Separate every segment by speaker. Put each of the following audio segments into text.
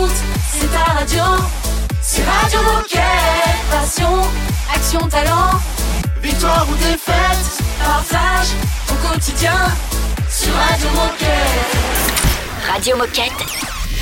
Speaker 1: écoutes, c'est ta radio. C'est Radio Moquette. Passion, action, talent. Victoire ou défaite, partage au quotidien sur Radio Moquette.
Speaker 2: Radio Moquette.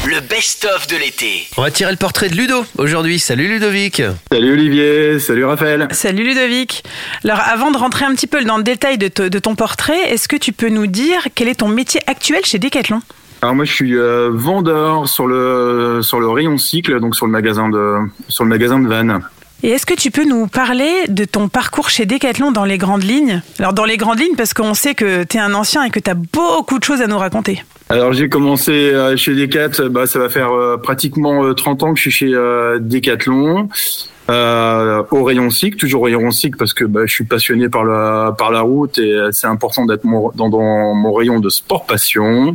Speaker 3: Le best-of de l'été.
Speaker 4: On va tirer le portrait de Ludo aujourd'hui. Salut Ludovic.
Speaker 5: Salut Olivier, salut Raphaël.
Speaker 6: Salut Ludovic. Alors avant de rentrer un petit peu dans le détail de ton portrait, est-ce que tu peux nous dire quel est ton métier actuel chez Decathlon?
Speaker 5: Alors moi je suis euh, vendeur sur le sur le rayon cycle, donc sur le magasin de sur le magasin de Vannes.
Speaker 6: Et est-ce que tu peux nous parler de ton parcours chez Decathlon dans les grandes lignes? Alors dans les grandes lignes parce qu'on sait que tu es un ancien et que tu as beaucoup de choses à nous raconter.
Speaker 5: Alors j'ai commencé euh, chez Decat, bah ça va faire euh, pratiquement euh, 30 ans que je suis chez euh, Decathlon. Euh, au rayon cycle, toujours au rayon cycle parce que bah, je suis passionné par la par la route et c'est important d'être mon- dans, dans mon rayon de sport passion.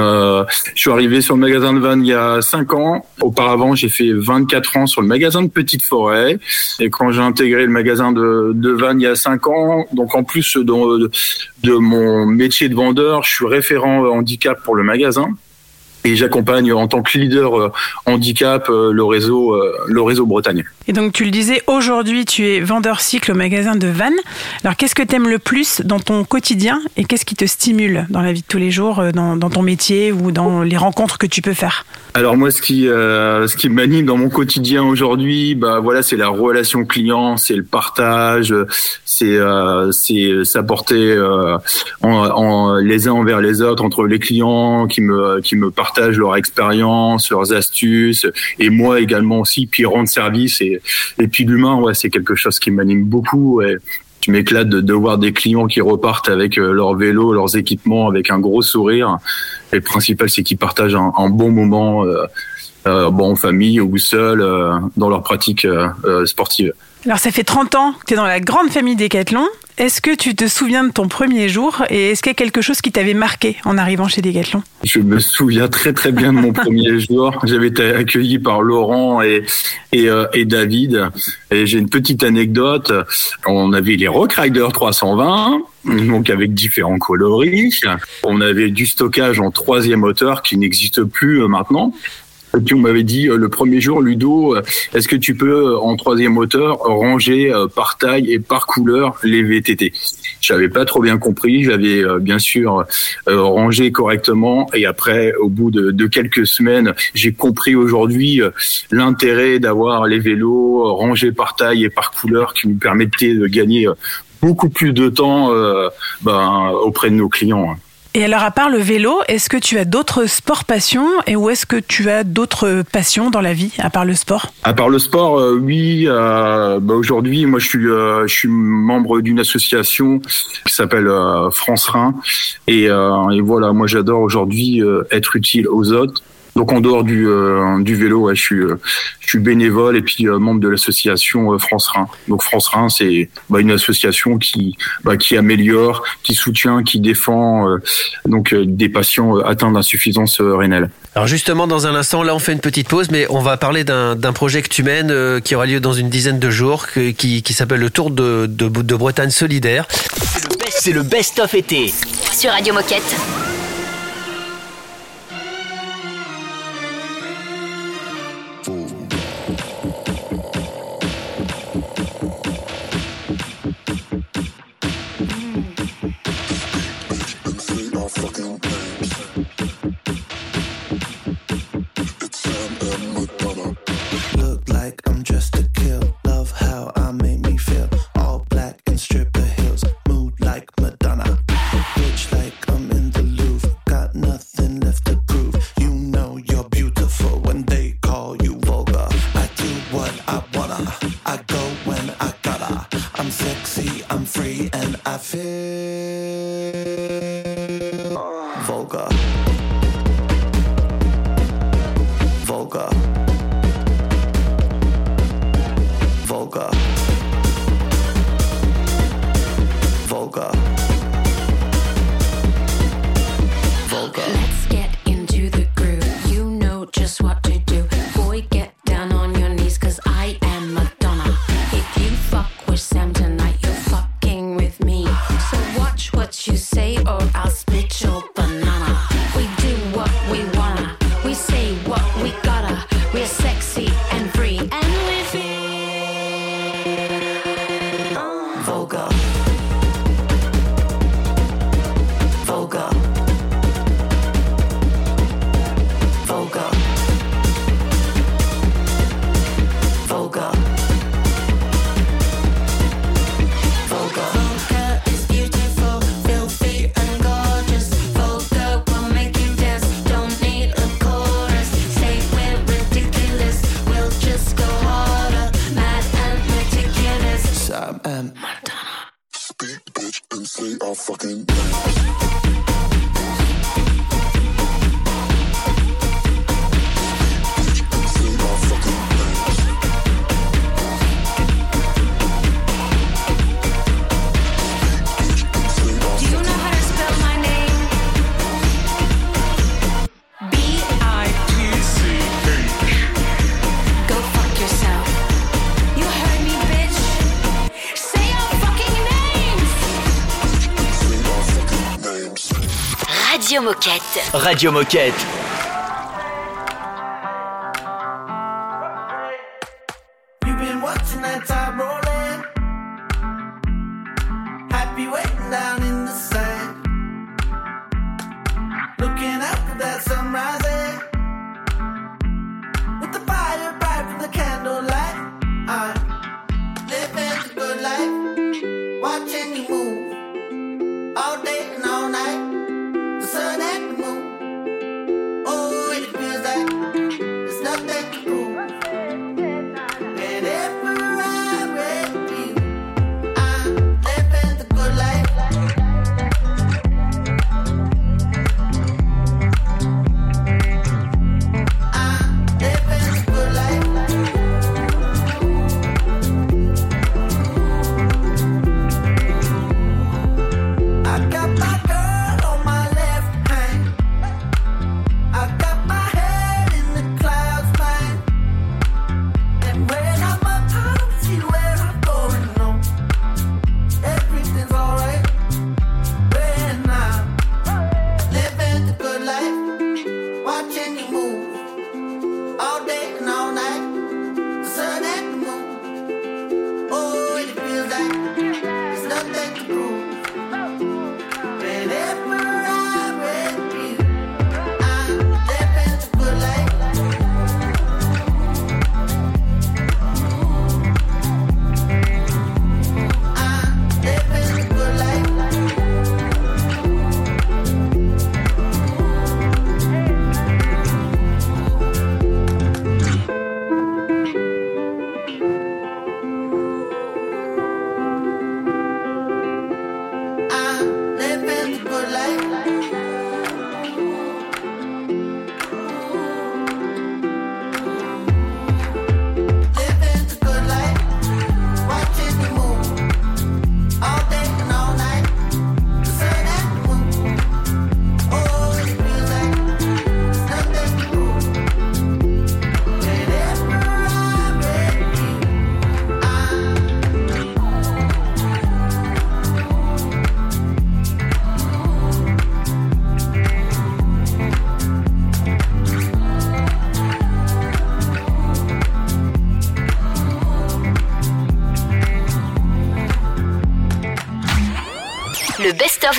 Speaker 5: Euh, je suis arrivé sur le magasin de Vannes il y a 5 ans. Auparavant, j'ai fait 24 ans sur le magasin de Petite Forêt. Et quand j'ai intégré le magasin de, de Vannes il y a 5 ans, donc en plus de, de mon métier de vendeur, je suis référent handicap pour le magasin. Et j'accompagne en tant que leader euh, handicap euh, le réseau, euh, le réseau Bretagne.
Speaker 6: Et donc tu le disais, aujourd'hui tu es vendeur cycle au magasin de Vannes. Alors qu'est-ce que tu aimes le plus dans ton quotidien et qu'est-ce qui te stimule dans la vie de tous les jours, dans, dans ton métier ou dans les rencontres que tu peux faire?
Speaker 5: Alors moi, ce qui, euh, ce qui m'anime dans mon quotidien aujourd'hui, bah voilà, c'est la relation client, c'est le partage, c'est, euh, c'est s'apporter euh, en, en- les uns envers les autres entre les clients qui me, qui me partagent leur expérience, leurs astuces, et moi également aussi, puis rendre service et, et puis l'humain, ouais, c'est quelque chose qui m'anime beaucoup. Et, je m'éclate de, de voir des clients qui repartent avec euh, leur vélo, leurs équipements, avec un gros sourire. Et le principal, c'est qu'ils partagent un, bon moment, euh, bon, en famille ou seul, euh, dans leur pratique sportive.
Speaker 6: Alors ça fait 30 ans que tu es dans la grande famille Decathlon. Est-ce que tu te souviens de ton premier jour et est-ce qu'il y a quelque chose qui t'avait marqué en arrivant chez Decathlon
Speaker 5: Je me souviens très très bien de mon premier jour. J'avais été accueilli par Laurent et euh, et David. Et j'ai une petite anecdote. On avait les Rock Rider 320, donc avec différents coloris. On avait du stockage en troisième hauteur qui n'existe plus euh, maintenant. Et puis on m'avait dit euh, le premier jour, Ludo, euh, est-ce que tu peux euh, en troisième hauteur ranger par taille et par couleur les VTT J'avais pas trop bien compris. J'avais bien sûr rangé correctement et après, au bout de, de quelques semaines, j'ai compris aujourd'hui l'intérêt d'avoir les vélos rangés par taille et par couleur qui nous permettaient de gagner beaucoup plus de temps euh, ben, auprès de nos clients.
Speaker 6: Et alors à part le vélo, est-ce que tu as d'autres sports passions et où est-ce que tu as d'autres passions dans la vie à part le sport?
Speaker 5: À part le sport, euh, oui. euh, bah, Aujourd'hui, moi, je suis, euh, je suis membre d'une association qui s'appelle euh, France Rhin, et, euh, et voilà, moi, j'adore aujourd'hui euh, être utile aux autres. Donc en dehors du, euh, du vélo, ouais, je suis, euh, je suis bénévole et puis euh, membre de l'association euh, France Rhin. Donc France Rhin, c'est bah, une association qui, bah, qui améliore, qui soutient, qui défend euh, donc euh, des patients euh, atteints d'insuffisance euh, rénale.
Speaker 4: Alors justement, dans un instant, là, on fait une petite pause, mais on va parler d'un projet que tu mènes euh, qui aura lieu dans une dizaine de jours, que- qui, qui s'appelle le Tour de, de, de Bretagne solidaire.
Speaker 3: C'est le best-of été.
Speaker 2: Sur Radio Moquette.
Speaker 7: Radio Moquette.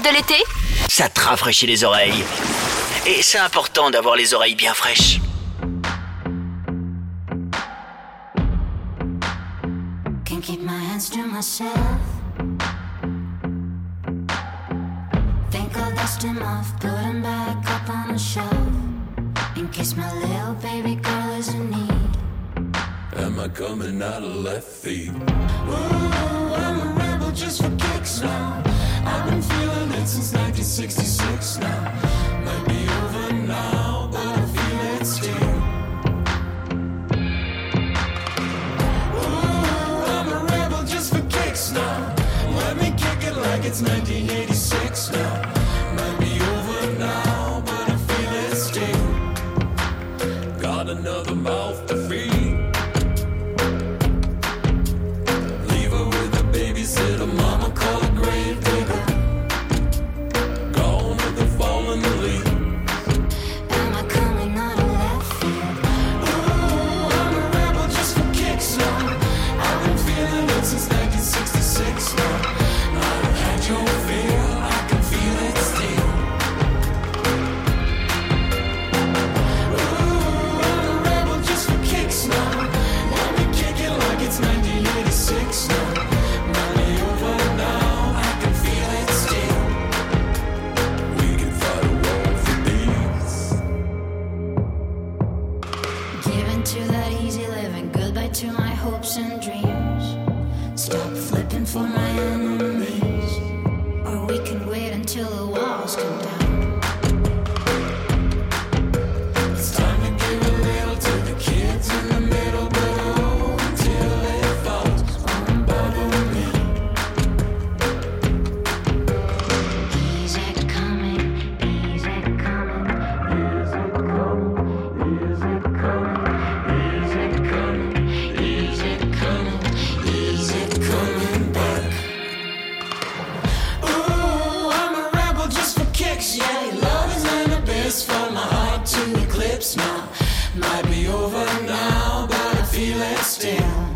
Speaker 7: de l'été
Speaker 8: Ça te rafraîchit les oreilles. Et c'est important d'avoir les oreilles bien fraîches.
Speaker 9: just for kicks now. I've been feeling it since 1966 now. Might be over now, but I feel it still. Ooh, I'm a rebel just for kicks now. Let me kick it like it's 98. Abyss for my heart to eclipse now. Might be over now, but I feel it still.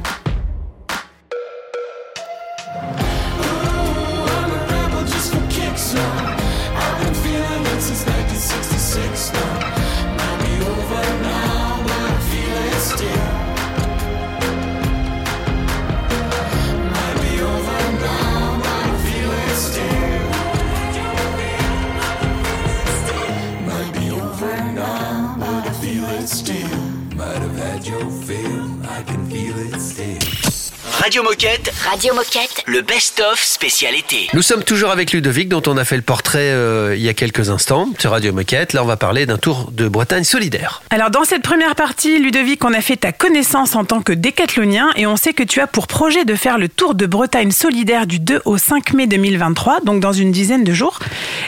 Speaker 3: Radio Moquette,
Speaker 2: Radio Moquette.
Speaker 3: le best-of spécial été.
Speaker 4: Nous sommes toujours avec Ludovic, dont on a fait le portrait euh, il y a quelques instants sur Radio Moquette. Là, on va parler d'un tour de Bretagne solidaire.
Speaker 6: Alors dans cette première partie, Ludovic, on a fait ta connaissance en tant que décathlonien et on sait que tu as pour projet de faire le Tour de Bretagne solidaire du 2 au 5 mai 2023, donc dans une dizaine de jours.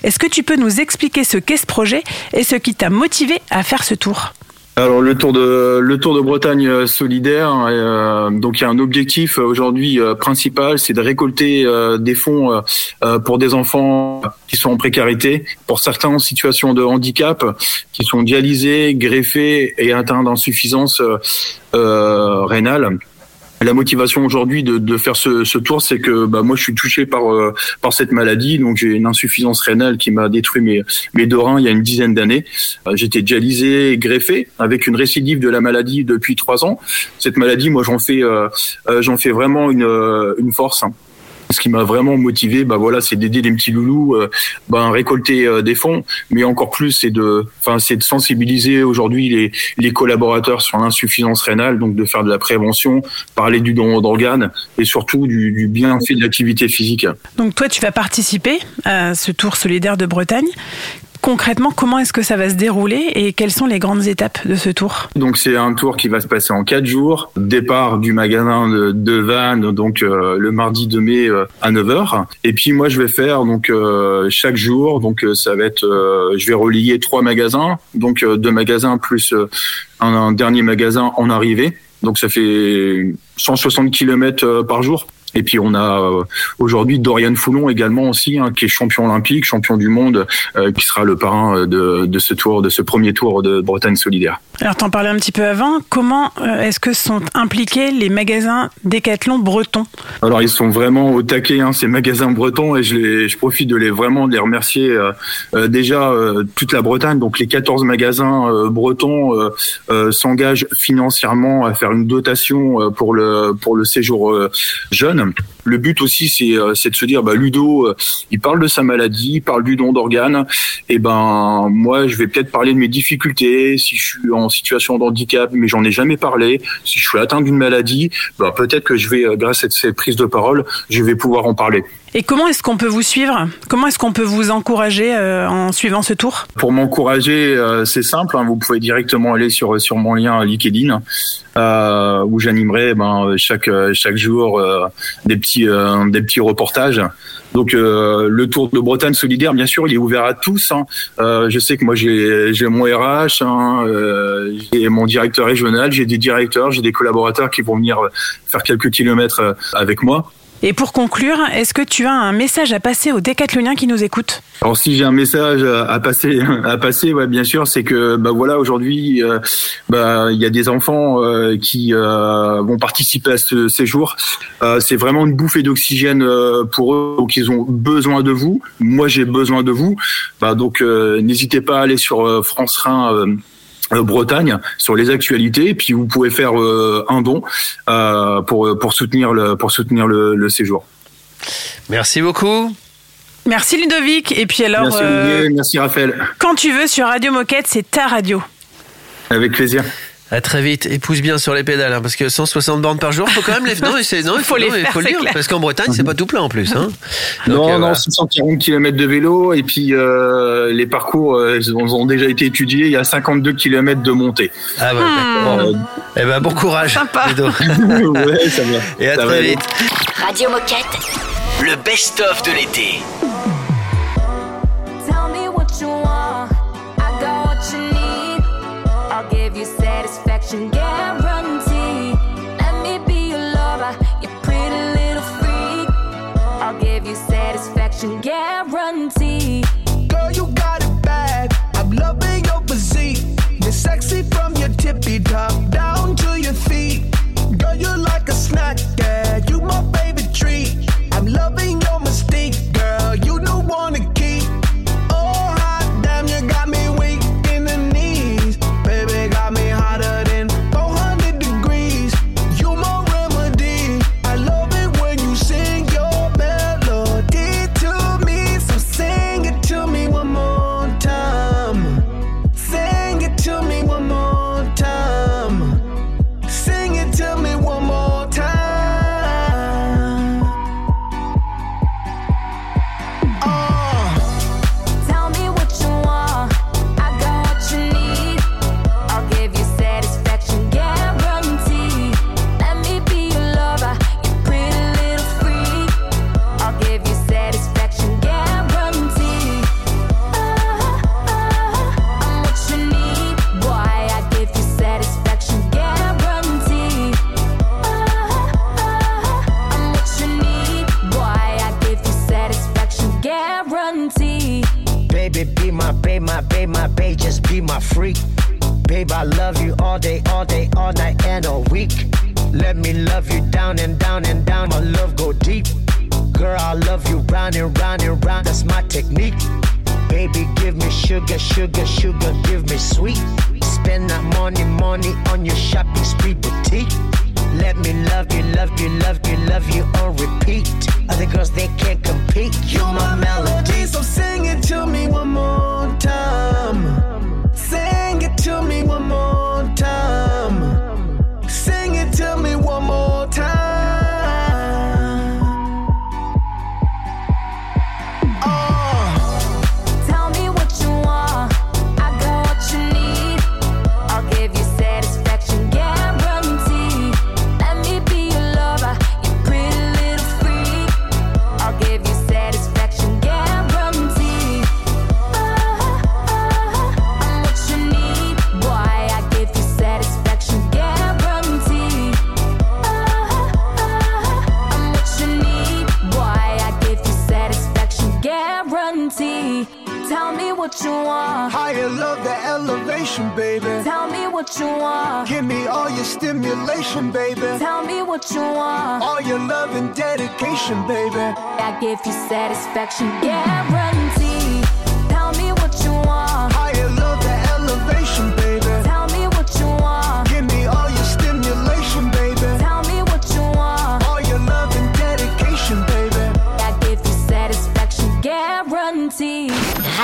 Speaker 6: Est-ce que tu peux nous expliquer ce qu'est ce projet et ce qui t'a motivé à faire ce tour?
Speaker 5: Alors le tour de le tour de Bretagne euh, solidaire, euh, donc il y a un objectif euh, aujourd'hui euh, principal, c'est de récolter des fonds pour des enfants qui sont en précarité, pour certains en situation de handicap, qui sont dialysés, greffés et atteints d'insuffisance rénale. La motivation aujourd'hui de, de faire ce, ce tour, c'est que bah, moi je suis touché par euh, par cette maladie, donc j'ai une insuffisance rénale qui m'a détruit mes mes deux reins il y a une dizaine d'années. Euh, J'étais dialysé, greffé, avec une récidive de la maladie depuis trois ans. Cette maladie, moi j'en fais euh, euh, j'en fais vraiment une euh, une force. hein. Ce qui m'a vraiment motivé, bah voilà, c'est d'aider les petits loulous, euh, bah, récolter euh, des fonds, mais encore plus, c'est de, enfin, c'est de sensibiliser aujourd'hui les, les collaborateurs sur l'insuffisance rénale, donc de faire de la prévention, parler du don d'organes et surtout du, du bienfait de l'activité physique.
Speaker 6: Donc toi, tu vas participer à ce Tour solidaire de Bretagne. Concrètement, comment est-ce que ça va se dérouler et quelles sont les grandes étapes de ce tour?
Speaker 5: Donc c'est un tour qui va se passer en quatre jours. Départ du magasin de, Vannes, donc euh, le mardi 2 mai euh, à 9h. Et puis moi je vais faire donc euh, chaque jour, donc euh, ça va être, euh, je vais relier trois magasins, donc deux magasins plus un, un dernier magasin en arrivée. Donc ça fait 160 km par jour. Et puis on a euh, aujourd'hui Dorian Foulon également aussi, hein, qui est champion olympique, champion du monde, euh, qui sera le parrain euh, de, de ce tour, de ce premier tour de Bretagne solidaire.
Speaker 6: Alors, t'en parlais un petit peu avant. Comment euh, est-ce que sont impliqués les magasins Décathlon bretons
Speaker 5: Alors ils sont vraiment au taquet, hein, ces magasins bretons, et je, les, je profite de les vraiment de les remercier. déjà euh, toute la Bretagne, donc les 14 magasins euh, bretons s'engagent financièrement à faire une dotation euh, pour le pour le séjour euh, jeune. Le but aussi, c'est euh, c'est de se dire, bah, Ludo, euh, il parle de sa maladie, il parle du don d'organes. Et ben moi, je vais peut-être parler de mes difficultés, si je suis en situation de handicap, mais j'en ai jamais parlé. Si je suis atteint d'une maladie, bah, peut-être que je vais, euh, grâce à cette prise de parole, je vais pouvoir en parler.
Speaker 6: Et comment est-ce qu'on peut vous suivre? Comment est-ce qu'on peut vous encourager euh, en suivant ce tour?
Speaker 5: Pour m'encourager, euh, c'est simple. hein, vous pouvez directement aller sur sur mon lien LinkedIn euh, où j'animerai ben, chaque chaque jour des petits euh, des petits reportages. Donc euh, le Tour de Bretagne solidaire, bien sûr, il est ouvert à tous. hein. Euh, je sais que moi j'ai mon RH, hein, j'ai mon directeur régional, j'ai des directeurs, j'ai des collaborateurs qui vont venir faire quelques kilomètres avec moi.
Speaker 6: Et pour conclure, est-ce que tu as un message à passer aux décathloniens qui nous écoutent?
Speaker 5: Alors si j'ai un message à passer, à passer, ouais, bien sûr, c'est que bah voilà aujourd'hui, euh, bah il y a des enfants euh, qui euh, vont participer à ce séjour. C'est vraiment une bouffée d'oxygène pour eux, donc ils ont besoin de vous. Moi j'ai besoin de vous. Bah donc n'hésitez pas à aller sur France Rhin. Euh, Bretagne sur les actualités, puis vous pouvez faire euh, un don euh, pour pour soutenir le pour soutenir le, le séjour.
Speaker 4: Merci beaucoup.
Speaker 6: Merci Ludovic. Et puis alors,
Speaker 5: merci
Speaker 6: euh,
Speaker 5: merci Raphaël,
Speaker 6: quand tu veux sur Radio Moquette, c'est ta radio.
Speaker 5: avec plaisir.
Speaker 4: À très vite, et pousse bien sur les pédales, hein, parce que 160 bornes par jour, faut quand même les. Non, c'est non, il faut,
Speaker 6: Faut les
Speaker 4: non, il
Speaker 6: faire,
Speaker 4: faut le
Speaker 6: c'est
Speaker 4: dire,
Speaker 6: clair.
Speaker 4: parce qu'en Bretagne, c'est pas tout plein en plus. Hein. Donc,
Speaker 5: non,
Speaker 4: euh,
Speaker 5: non,
Speaker 4: voilà.
Speaker 5: 640 km de vélo et puis euh, les parcours euh, ils ont, ont déjà été étudiés. Il y a 52 km de montée.
Speaker 4: Ah bah,
Speaker 6: Hmm.
Speaker 4: bon.
Speaker 5: Euh,
Speaker 4: Eh ben, bon courage.
Speaker 6: Sympa.
Speaker 5: Ouais, ça va.
Speaker 4: Et à
Speaker 5: Ça va
Speaker 4: très
Speaker 5: aller.
Speaker 4: vite.
Speaker 8: Radio Moquette.
Speaker 10: Le best-of de l'été.
Speaker 11: Satisfaction guarantee.
Speaker 12: Girl, you got it bad. I'm loving your physique. You're sexy from your tippy top down to your feet. Girl, you're like a snack, yeah. You my favorite treat. I'm loving your mystique, girl. You don't wanna
Speaker 11: what you want.
Speaker 12: Higher love, the elevation, baby.
Speaker 11: Tell me what you want.
Speaker 12: Give me all your stimulation, baby.
Speaker 11: Tell me what you want.
Speaker 12: All your love and dedication, baby.
Speaker 11: I give you satisfaction guarantee. Tell me what you want.
Speaker 12: Higher love, the elevation,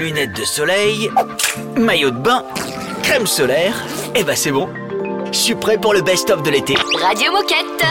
Speaker 3: Lunettes de soleil, maillot de bain, crème solaire, et bah c'est bon. Je suis prêt pour le best-of de l'été.
Speaker 2: Radio Moquette.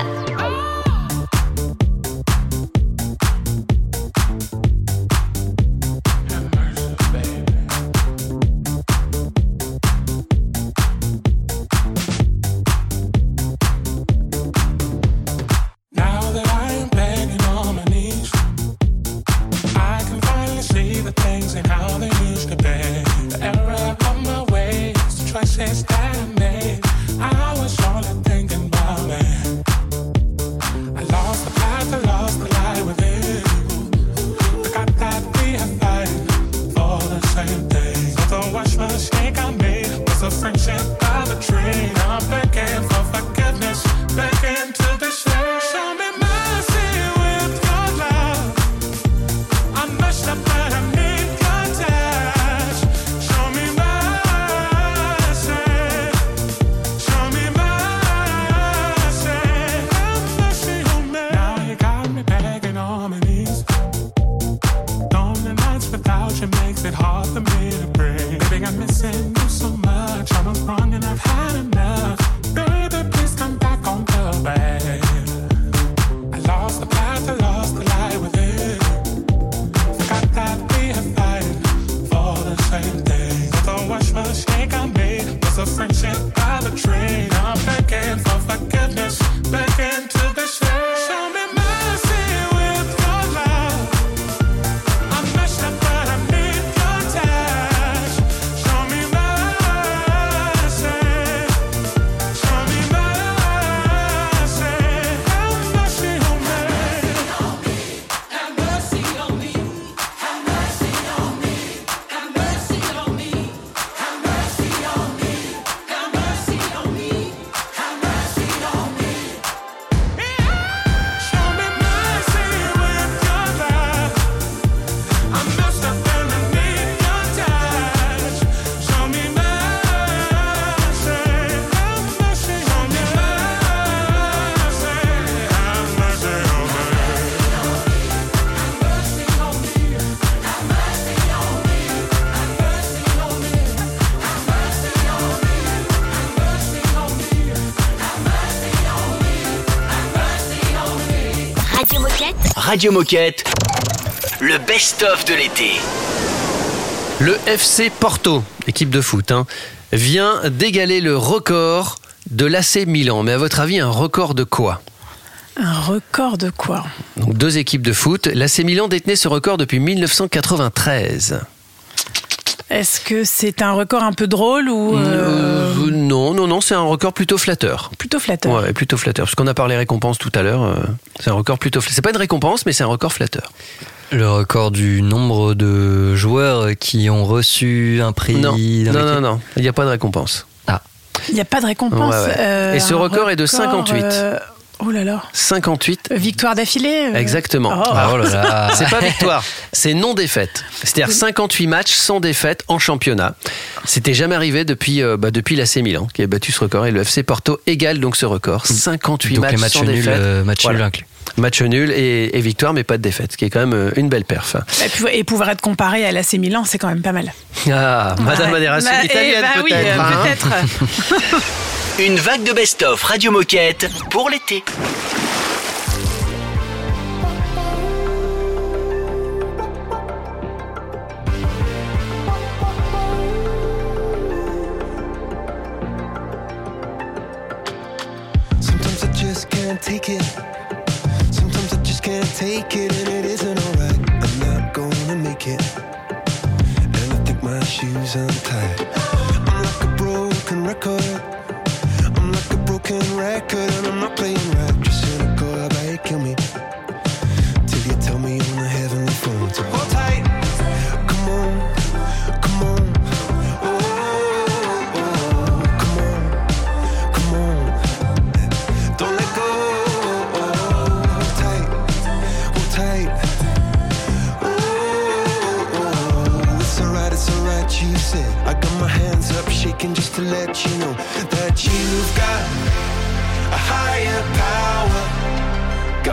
Speaker 2: Radio Moquette,
Speaker 3: le best-of de l'été.
Speaker 4: Le FC Porto, équipe de foot, hein, vient d'égaler le record de l'AC Milan. Mais à votre avis, un record de quoi?
Speaker 6: Un record de quoi?
Speaker 4: Donc deux équipes de foot. L'AC Milan détenait ce record depuis 1993.
Speaker 6: Est-ce que c'est un record un peu drôle ou euh,
Speaker 4: Euh, non, non, non, c'est un record plutôt flatteur.
Speaker 6: plutôt flatteur
Speaker 4: Ouais, plutôt flatteur. Parce qu'on a parlé récompense tout à l'heure. euh, c'est un record plutôt flatteur. C'est pas une récompense, mais c'est un record flatteur.
Speaker 13: Le record du nombre de joueurs qui ont reçu un prix
Speaker 4: Non, non, non, non, il n'y a pas de récompense.
Speaker 6: Il n'y a pas de récompense.
Speaker 4: Ouais, ouais.
Speaker 6: euh,
Speaker 4: Et ce record est de 58.
Speaker 6: Oh là là.
Speaker 4: 58.
Speaker 6: Victoire d'affilée euh,
Speaker 4: Exactement.
Speaker 6: Oh.
Speaker 13: Ah, oh là là.
Speaker 4: C'est pas victoire, c'est non défaite. C'est-à-dire 58 matchs sans défaite en championnat. C'était jamais arrivé depuis euh, bah, depuis l'AC Milan qui a battu ce record et le FC Porto égale donc ce record. 58
Speaker 13: Donc
Speaker 4: matchs
Speaker 13: matchs
Speaker 4: sans
Speaker 13: nuls,
Speaker 4: défaite.
Speaker 13: euh, matchs
Speaker 4: Voilà.
Speaker 13: nuls inclus.
Speaker 4: Match nul et, et victoire mais pas de défaite, ce qui est quand même euh, une belle perf.
Speaker 6: Et, puis, et pouvoir être comparé à l'AC Milan, c'est quand même pas mal.
Speaker 4: Ah, Madame
Speaker 6: Ouais.
Speaker 4: Aderassi,
Speaker 6: Bah, eh
Speaker 4: italienne
Speaker 6: bah oui,
Speaker 4: peut-être.
Speaker 6: euh,
Speaker 4: hein.
Speaker 6: peut-être.
Speaker 3: Une vague de best-of Radio Moquette pour l'été.
Speaker 14: Sometimes I just can't take it. Sometimes I just can't take it, and it isn't alright. I'm not gonna make it. And I think my shoes untied. I'm like a broken record. Broken record, and I'm not playing right.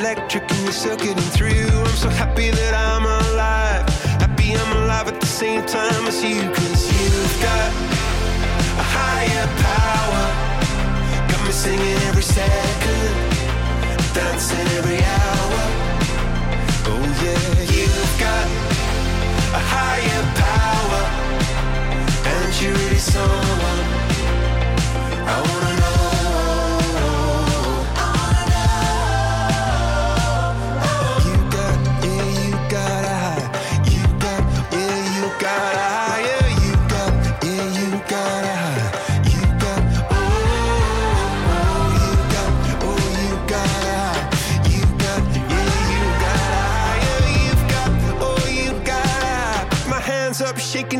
Speaker 14: electric, and you're circuiting through. I'm so happy that I'm alive. Happy I'm alive at the same time as you, cause you've got a higher power. Got me singing every second, dancing every hour. Oh yeah, you've got a higher power, and you're really someone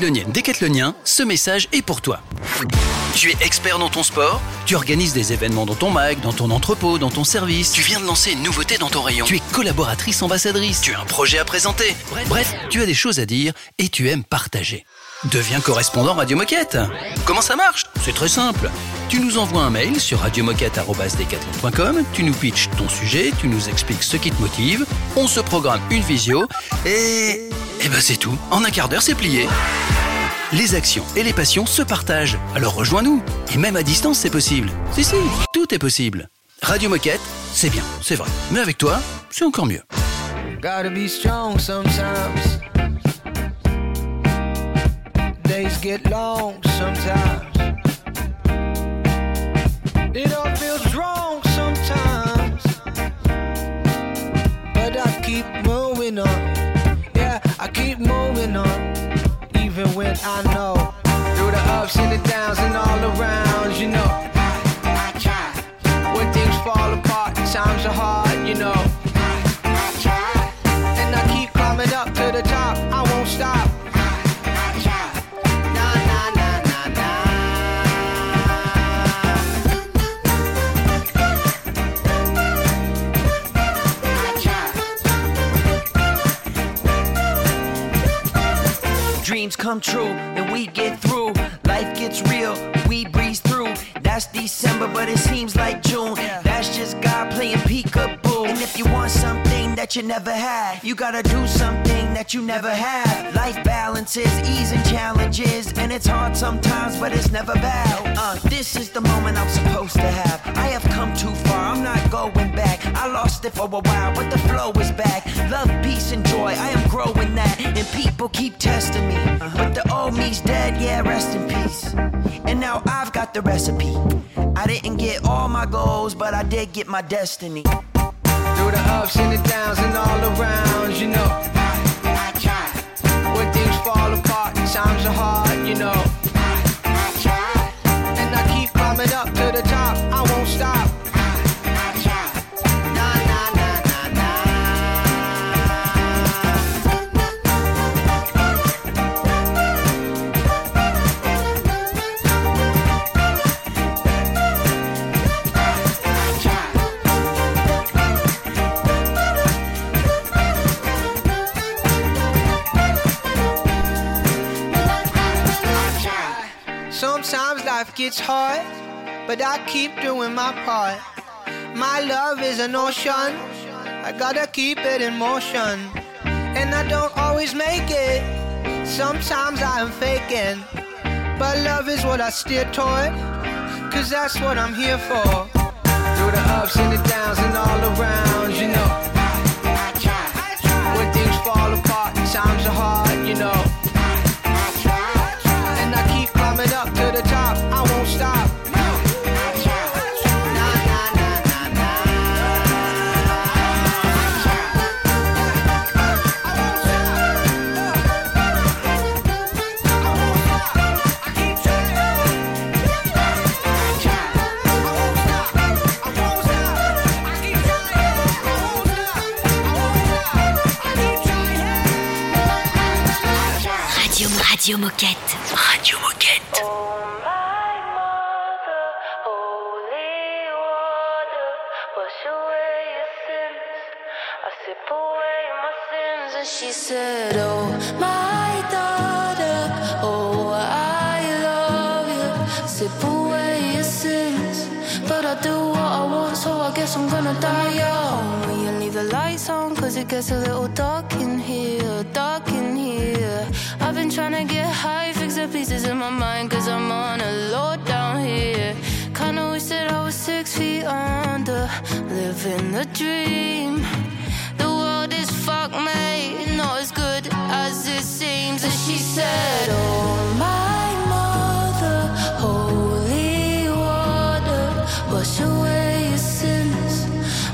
Speaker 3: Décathlonien, ce message est pour toi. Tu es expert dans ton sport, tu organises des événements dans ton mag, dans ton entrepôt, dans ton service, tu viens de lancer une nouveauté dans ton rayon, tu es collaboratrice ambassadrice, tu as un projet à présenter. Bref, tu as des choses à dire et tu aimes partager. Deviens correspondant Radio Moquette. Comment ça marche? C'est très simple. Tu nous envoies un mail sur radiomoquette.com, tu nous pitches ton sujet, tu nous expliques ce qui te motive, on se programme une visio et... Et ben c'est tout. En un quart d'heure, c'est plié. Les actions et les passions se partagent. Alors rejoins-nous. Et même à distance, c'est possible. Si, si, tout est possible. Radio Moquette, c'est bien, c'est vrai. Mais avec toi, c'est encore mieux.
Speaker 15: Gotta be strong sometimes. Days get long sometimes. It all feels wrong sometimes. But I keep moving on. Yeah, I keep moving on. Even when I know. Through the ups and the downs and all around,
Speaker 16: Dreams come true and we get through. Life life gets real, we breeze through. That's December, but it seems like June. That's just God playing peekaboo. And if you want something that you never had, you gotta do something that you never had. Life balances, ease and challenges, and it's hard sometimes, but it's never bad. Uh, this is the moment I'm supposed to have. I have come too far, I'm not going back. I lost it for a while, but the flow is back. Love, peace, and joy, I am growing that. And people keep testing me. But the old me's dead, yeah, rest in peace. And now I've got the recipe. I didn't get all my goals, but I did get my destiny.
Speaker 15: Through the ups and the downs and all around, you know. I try. When things fall apart, times are hard, you know. Gets hard, but I keep doing my part. My love is an ocean, I gotta keep it in motion. And I don't always make it, sometimes I am faking. But love is what I steer toward, cause that's what I'm here for. Through the ups and the downs and all around, you know. When things fall apart,
Speaker 2: Radio, Radio Moquette.
Speaker 3: Radio Moquette.
Speaker 1: Oh, and she said, Oh, my daughter, oh, I love you. Sip away your sins. But I do what I want, so I guess I'm gonna die young. When you leave the lights on, cause it gets a little dark in here, dark in here. Been trying to get high, fix the pieces in my mind, cause I'm on a low down here. Kinda wish that I was six feet under, living the dream. The world is fuck, mate, not as good as it seems. And she said, Oh, my mother, holy water, wash away your sins.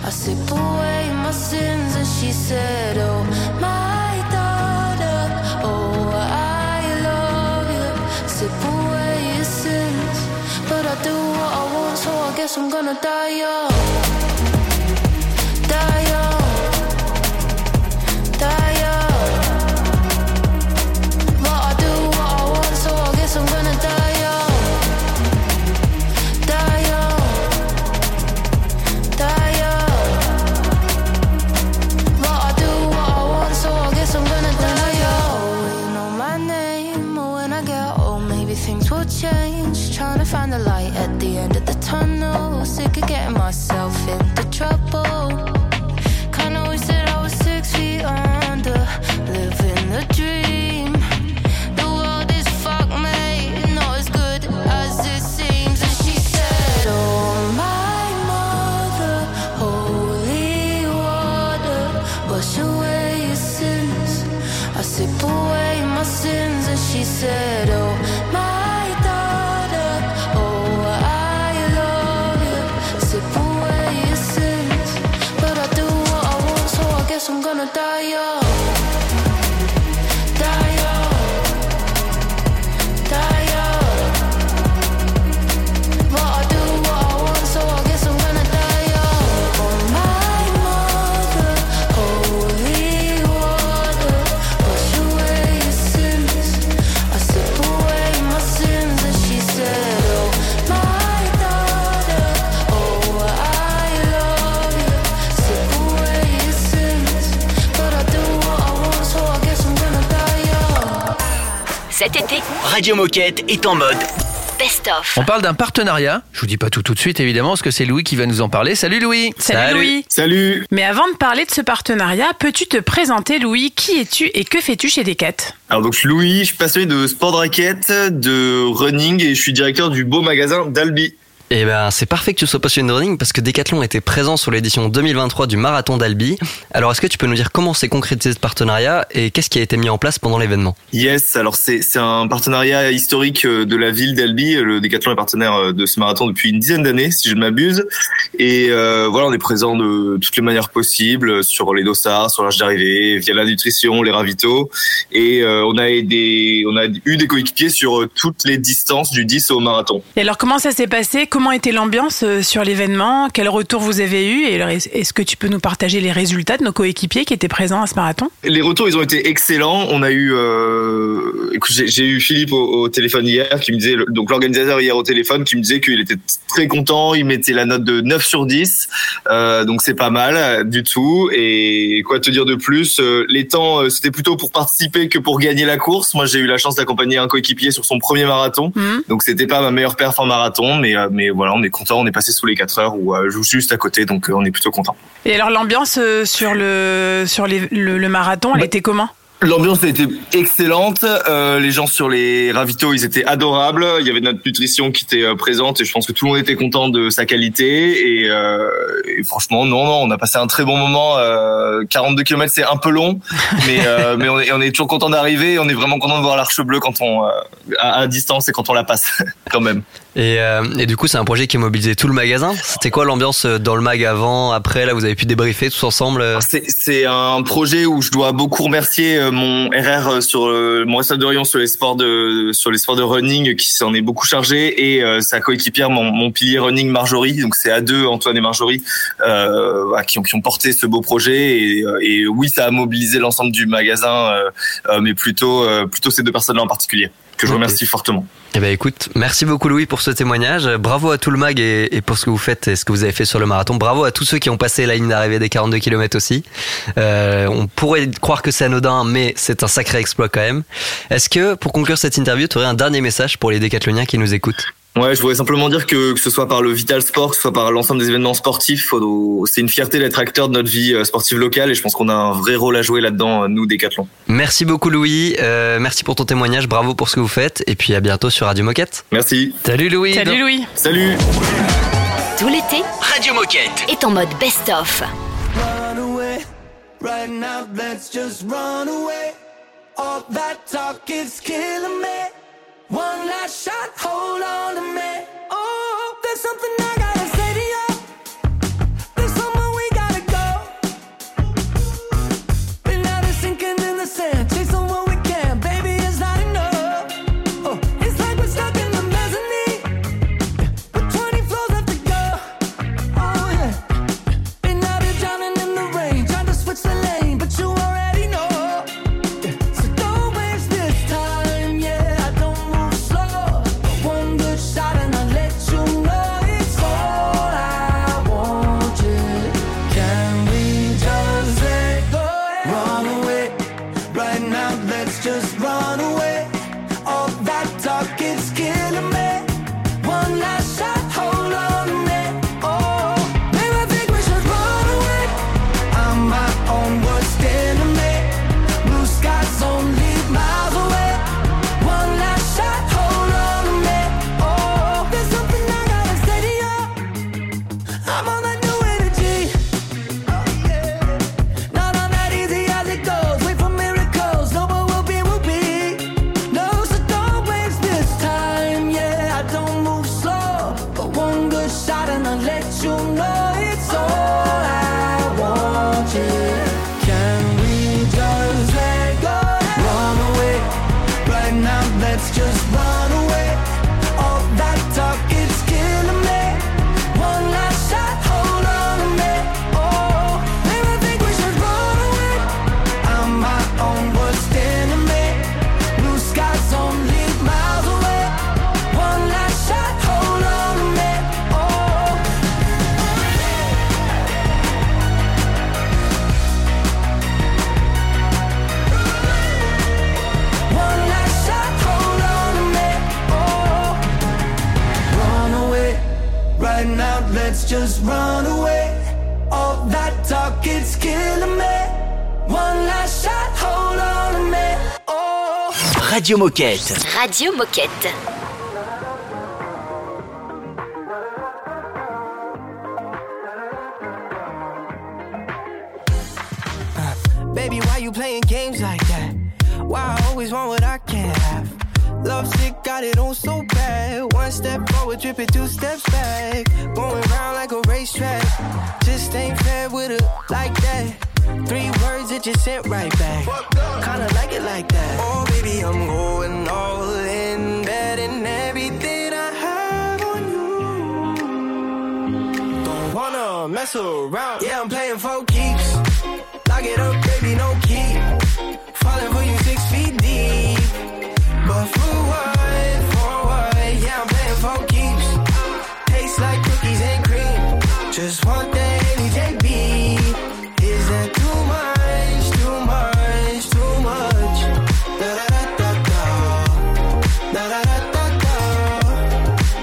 Speaker 1: I sip away my sins. And she said, Oh, I'm gonna die young.
Speaker 8: Cet été,
Speaker 10: Radio Moquette est en mode
Speaker 8: Best of.
Speaker 4: On parle d'un partenariat. Je vous dis pas tout tout de suite évidemment parce que c'est Louis qui va nous en parler. Salut Louis.
Speaker 6: Salut, Louis.
Speaker 17: Salut
Speaker 6: Mais avant de parler de ce partenariat, peux-tu te présenter Louis? Qui es-tu et que fais-tu chez Decat
Speaker 18: Alors donc je suis Louis, je suis passionné de sport de raquette, de running et je suis directeur du beau magasin d'Albi.
Speaker 13: Eh ben, c'est parfait que tu sois passionné de running parce que Decathlon était présent sur l'édition 2023 du marathon d'Albi. Alors, est-ce que tu peux nous dire comment s'est concrétisé ce partenariat et qu'est-ce qui a été mis en place pendant l'événement?
Speaker 18: Yes, alors c'est c'est un partenariat historique euh, de la ville d'Albi. Le Decathlon est partenaire euh, de ce marathon depuis une dizaine d'années, si je ne m'abuse. Et euh, voilà, on est présent de toutes les manières possibles sur les dossards, sur l'âge d'arrivée, via la nutrition, les ravitaux. Et euh, on a des on a eu des coéquipiers sur toutes les distances du 10 au marathon.
Speaker 6: Et alors, comment ça s'est passé? Comment était l'ambiance euh, sur l'événement? Quel retour vous avez eu? Et est-ce que tu peux nous partager les résultats de nos coéquipiers qui étaient présents à ce marathon?
Speaker 18: Les retours, ils ont été excellents. On a eu, euh, j'ai eu Philippe au, au téléphone hier, qui me disait, donc l'organisateur hier au téléphone, qui me disait qu'il était très content. Il mettait la note de 9 sur 10, euh, donc c'est pas mal du tout. Et quoi te dire de plus Les temps, c'était plutôt pour participer que pour gagner la course. Moi, j'ai eu la chance d'accompagner un coéquipier sur son premier marathon,
Speaker 6: Mhm.
Speaker 18: donc c'était pas ma meilleure perf en marathon, mais mais voilà, on est content. On est passé sous les 4 heures ou euh, juste à côté, donc euh, on est plutôt content.
Speaker 6: Et alors, l'ambiance euh, sur le sur les- le, le marathon, elle était comment?
Speaker 18: L'ambiance a été excellente. Euh, les gens sur les ravitaux, ils étaient adorables. Il y avait notre nutrition qui était présente et je pense que tout le monde était content de sa qualité. Et, euh, et franchement, non, non, on a passé un très bon moment. Euh, 42 km, c'est un peu long, mais euh, mais on est, on est toujours content d'arriver. On est vraiment content de voir l'arche bleue quand on euh, à, à distance et quand on la passe, quand même.
Speaker 13: Et, euh, du coup, c'est un projet qui a mobilisé tout le magasin. C'était quoi l'ambiance euh, dans le mag avant, après Là, vous avez pu débriefer tous ensemble euh
Speaker 18: C'est un projet où je dois beaucoup remercier euh, mon RR sur mon responsable de sur les sports de sur les sports de running qui s'en est beaucoup chargé et sa coéquipière mon, mon pilier running Marjorie. Donc c'est à deux Antoine et Marjorie euh, voilà, qui ont qui ont porté ce beau projet. Et, et oui ça a mobilisé l'ensemble du magasin mais plutôt plutôt ces deux personnes là en particulier que je
Speaker 13: Ok.
Speaker 18: remercie fortement.
Speaker 13: Eh ben écoute, merci beaucoup Louis pour ce témoignage. Bravo à tout le mag et, et pour ce que vous faites et ce que vous avez fait sur le marathon. Bravo à tous ceux qui ont passé la ligne d'arrivée des 42 km aussi. Euh, on pourrait croire que c'est anodin, mais c'est un sacré exploit quand même. Est-ce que pour conclure cette interview, tu aurais un dernier message pour les décathloniens qui nous écoutent?
Speaker 18: Ouais, je voudrais simplement dire que que ce soit par le Vital Sport, que ce soit par l'ensemble des événements sportifs, c'est une fierté d'être acteur de notre vie euh, sportive locale et je pense qu'on a un vrai rôle à jouer là-dedans, euh, nous, Décathlon.
Speaker 13: Merci beaucoup Louis, Euh, merci pour ton témoignage, bravo pour ce que vous faites et puis à bientôt sur Radio Moquette.
Speaker 18: Merci.
Speaker 4: Salut Louis.
Speaker 6: Salut Louis.
Speaker 18: Salut.
Speaker 8: Tout l'été
Speaker 10: Radio Moquette.
Speaker 8: est en mode Best of.
Speaker 7: Run away, right now, let's just run away. All that talk is killing me. One last shot, just run away. All that talk, it's
Speaker 10: killing me. One last shot, hold on. Oh.
Speaker 19: Radio Moquette. Radio Moquette.
Speaker 7: Uh, baby, why you playing games like that? Why I always want what I can? Love sick, got it on so bad. One step forward, tripping two steps back. Going round like a racetrack. Just ain't fair with it like that. Three words that you sent right back. Kinda like it like that. Oh, baby, I'm going all in, betting everything I have on you. Don't wanna mess around. Yeah, I'm playing for keeps. Lock it up, baby, no key. Falling for you Just that Haley JB. Is that too much? Too much? Too much? Da da da da da. Da da da da da.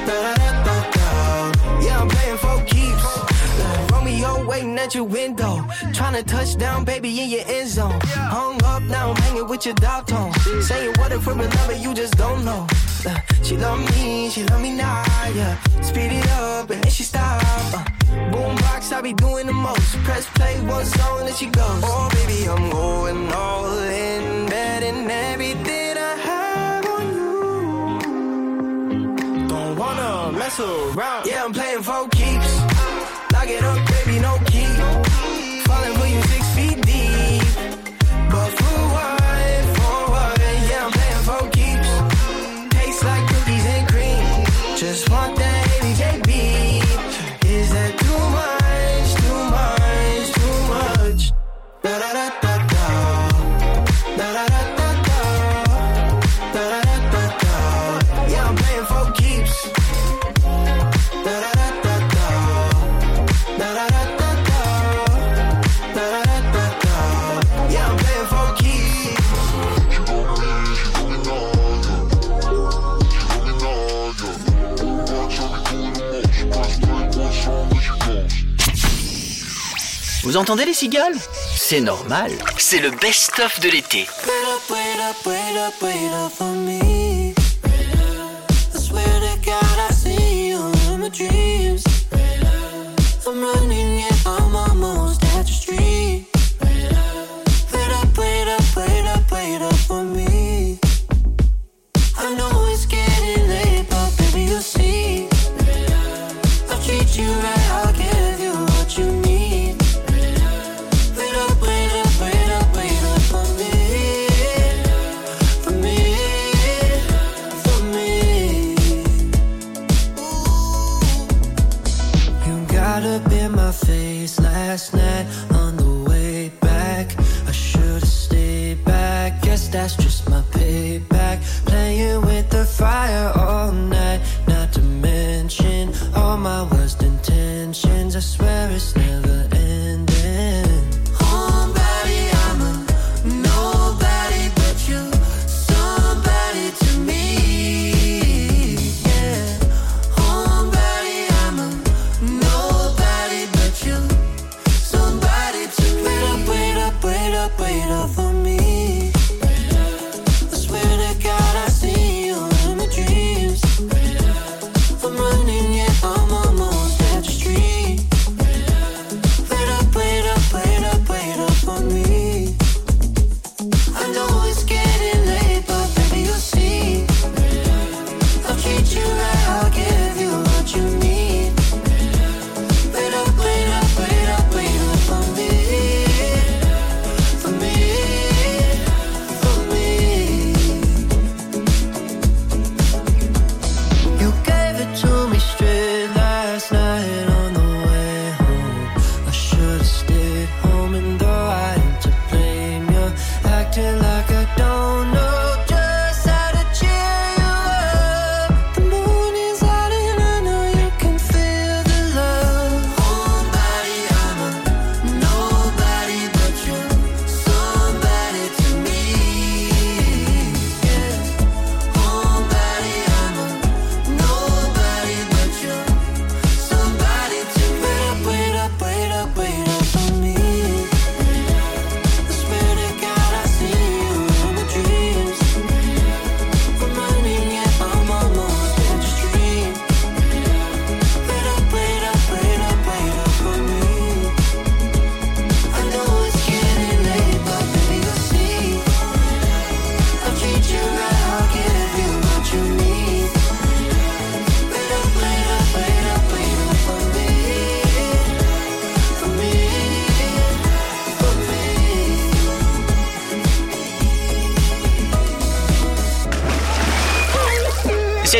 Speaker 7: Da da da da da. Yeah, I'm playing for keeps. Romeo waiting at your window. Trying to touch down, baby, in your end zone. Hung up, now I'm hanging with your dog tone. Saying what if we're in love, but you just don't know. Uh, she love me, she love me now, yeah. Speed it up and then she stop. Uh, boombox, I be doing the most. Press play, one song, and she goes. Oh, baby, I'm going all in, betting everything I have on you. Don't wanna mess around. Yeah, I'm playing for keeps. Lock it up, baby, no key.
Speaker 19: Vous entendez les cigales C'est normal. C'est le best-of de l'été.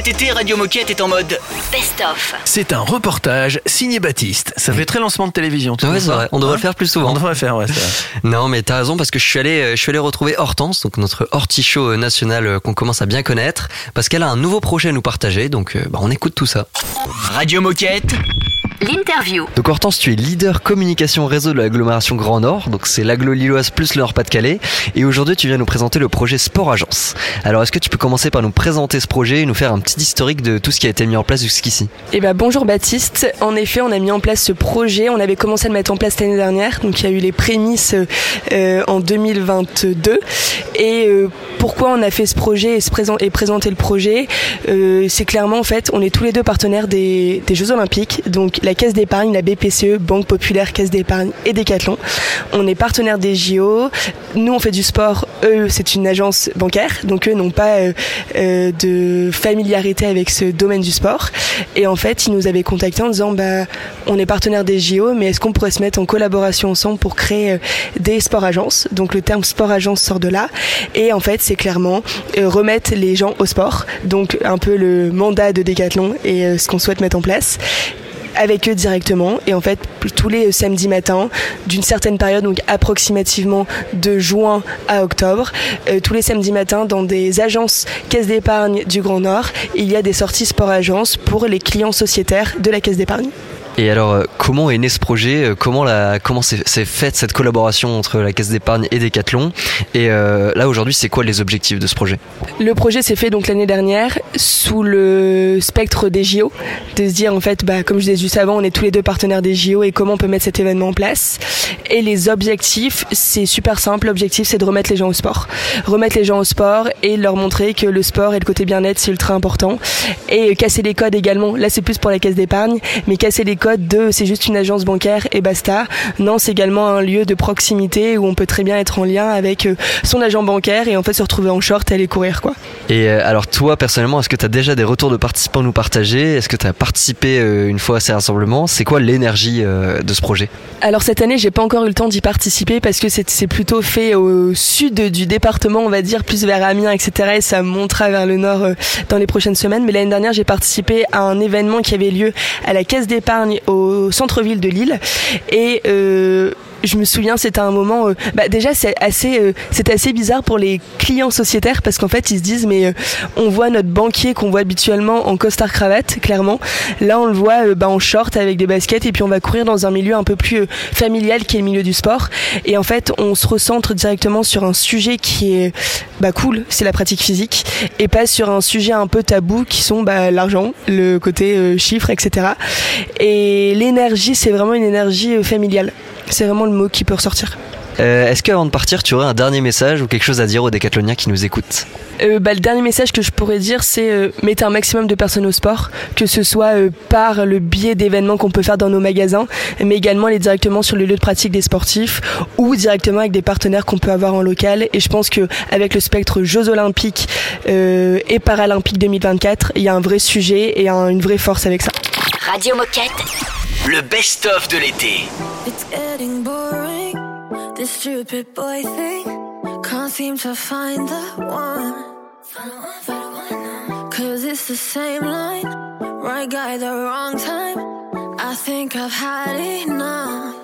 Speaker 10: Cet été, Radio Moquette est en mode
Speaker 8: Best-of.
Speaker 4: C'est un reportage signé Baptiste. Ça fait très lancement de télévision. tu
Speaker 13: Ouais, c'est vrai. On devrait
Speaker 4: Hein
Speaker 13: le faire plus souvent.
Speaker 4: On devrait le faire, ouais.
Speaker 13: Non, mais t'as raison parce que je suis allé, je suis allé retrouver Hortense, donc notre hortichaut national euh, qu'on commence à bien connaître, parce qu'elle a un nouveau projet à nous partager. Donc, euh, bah, on écoute tout ça.
Speaker 10: Radio Moquette.
Speaker 8: L'interview.
Speaker 13: Donc Hortense, tu es leader communication réseau de l'agglomération Grand Nord, donc c'est l'agglo lilloise plus le Nord-Pas-de-Calais, et aujourd'hui tu viens nous présenter le projet Sport Agence. Alors est-ce que tu peux commencer par nous présenter ce projet et nous faire un petit historique de tout ce qui a été mis en place jusqu'ici?
Speaker 20: Eh ben, bonjour Baptiste. En effet, on a mis en place ce projet. On avait commencé à le mettre en place l'année dernière. Donc, il y a eu les prémices euh, en 2022. Et euh, pourquoi on a fait ce projet et, se présent- et présenter le projet? Euh, C'est clairement, en fait, on est tous les deux partenaires des, des Jeux Olympiques. Donc, la Caisse d'épargne, la BPCE, Banque Populaire, Caisse d'épargne et Decathlon. On est partenaires des JO. Nous, on fait du sport. Eux, c'est une agence bancaire. Donc, eux n'ont pas euh, euh, de familiarité avec ce domaine du sport. Et en fait, ils nous avaient contactés en disant bah, on est partenaire des JO, mais est-ce qu'on pourrait se mettre en collaboration ensemble pour créer euh, des sports agences? Donc, le terme sport agence sort de là. Et en fait, c'est clairement remettre les gens au sport. Donc, un peu le mandat de Decathlon et ce qu'on souhaite mettre en place avec eux directement. Et en fait tous les samedis matins d'une certaine période donc approximativement de juin à octobre euh, tous les samedis matins dans des agences caisse d'épargne du Grand Nord il y a des sorties sport agence pour les clients sociétaires de la caisse d'épargne
Speaker 13: Et alors euh, comment est né ce projet Euh, Comment comment s'est faite cette collaboration entre la Caisse d'épargne et Decathlon Et euh, là aujourd'hui c'est quoi les objectifs de ce projet?
Speaker 20: Le projet s'est fait donc l'année dernière sous le spectre des JO, de se dire en fait, bah, comme je disais juste avant, on est tous les deux partenaires des JO et comment on peut mettre cet événement en place. Et les objectifs, c'est super simple. L'objectif, c'est de remettre les gens au sport, remettre les gens au sport et leur montrer que le sport et le côté bien-être, c'est ultra important. Et casser les codes également. Là, c'est plus pour la caisse d'épargne, mais casser les codes de c'est juste une agence bancaire et basta. Non, c'est également un lieu de proximité où on peut très bien être en lien avec euh, son agent bancaire et en fait se retrouver en short et aller courir quoi.
Speaker 13: Et euh, alors toi personnellement, est-ce que tu as déjà des retours de participants à nous partager Est-ce que tu as participé euh, une fois à ces rassemblements C'est quoi l'énergie de ce projet?
Speaker 20: Alors cette année, j'ai pas encore eu le temps d'y participer parce que c'est plutôt fait au sud du département, on va dire, plus vers Amiens, etc. Et ça montera vers le nord dans les prochaines semaines. Mais l'année dernière, j'ai participé à un événement qui avait lieu à la Caisse d'épargne au centre-ville de Lille. Et euh, je me souviens, c'était un moment. euh, bah déjà, c'est assez, euh, c'est assez bizarre pour les clients sociétaires parce qu'en fait, ils se disent mais euh, on voit notre banquier qu'on voit habituellement en costard cravate, clairement. Là, on le voit euh, bah, en short avec des baskets et puis on va courir dans un milieu un peu plus euh, familial qui est le milieu du sport. Et en fait, on se recentre directement sur un sujet qui est bah cool, c'est la pratique physique, et pas sur un sujet un peu tabou qui sont bah, l'argent, le côté chiffres, etc. Et l'énergie, c'est vraiment une énergie familiale. C'est vraiment le mot qui peut ressortir.
Speaker 13: Euh, Est-ce qu'avant de partir, tu aurais un dernier message ou quelque chose à dire aux décathloniens qui nous écoutent
Speaker 20: Euh, bah, le dernier message que je pourrais dire, c'est euh, mettez un maximum de personnes au sport, que ce soit euh, par le biais d'événements qu'on peut faire dans nos magasins, mais également aller directement sur le lieu de pratique des sportifs ou directement avec des partenaires qu'on peut avoir en local. Et je pense que avec le spectre Jeux Olympiques euh, et Paralympiques 2024, il y a un vrai sujet et un- une vraie force avec ça.
Speaker 8: Radio Moquette.
Speaker 10: Le best-of de l'été.
Speaker 1: It's getting boring, this stupid boy thing. Can't seem to find the one. Cause it's the same line, right guy, the wrong time. I think I've had enough.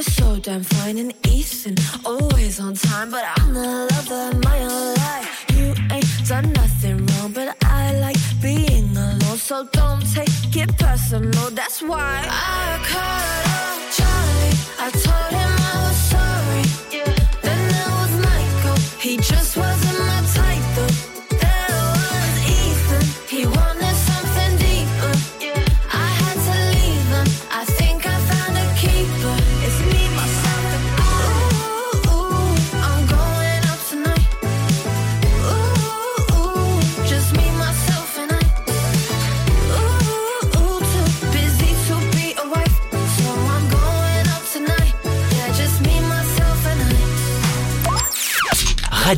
Speaker 1: You're so damn fine and Ethan, always on time. But I'm the lover my own life. You ain't done nothing wrong, but I like being alone. So don't take it personal. That's why I called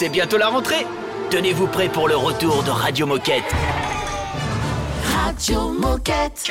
Speaker 10: C'est bientôt la rentrée. Tenez-vous prêts pour le retour de Radio Moquette.
Speaker 1: Radio Moquette.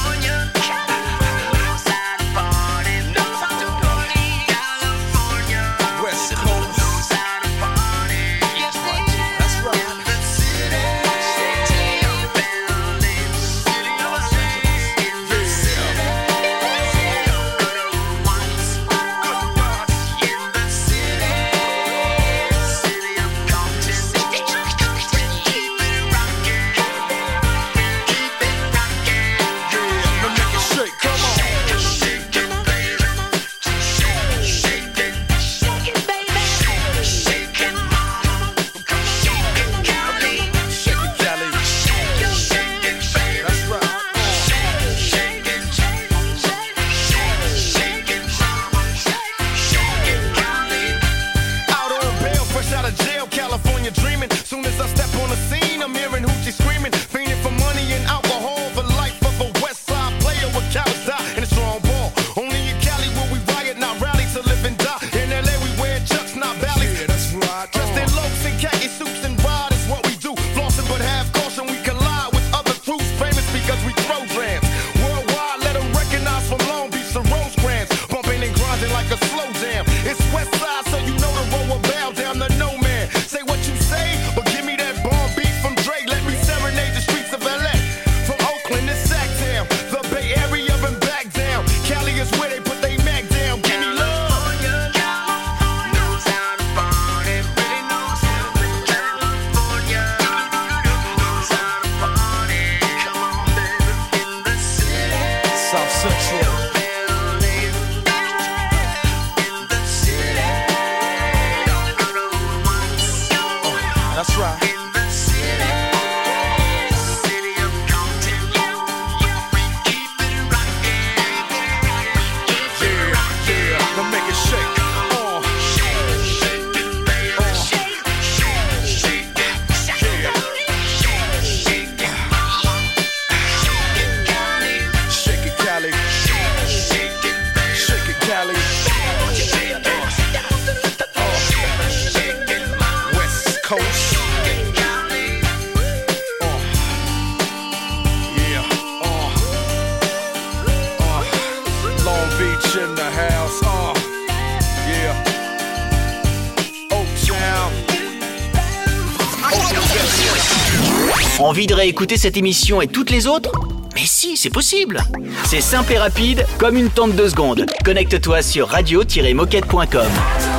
Speaker 10: écouter cette émission et toutes les autres mais si, c'est possible C'est simple et rapide, comme une tente de secondes. Connecte-toi sur radio-moquette.com.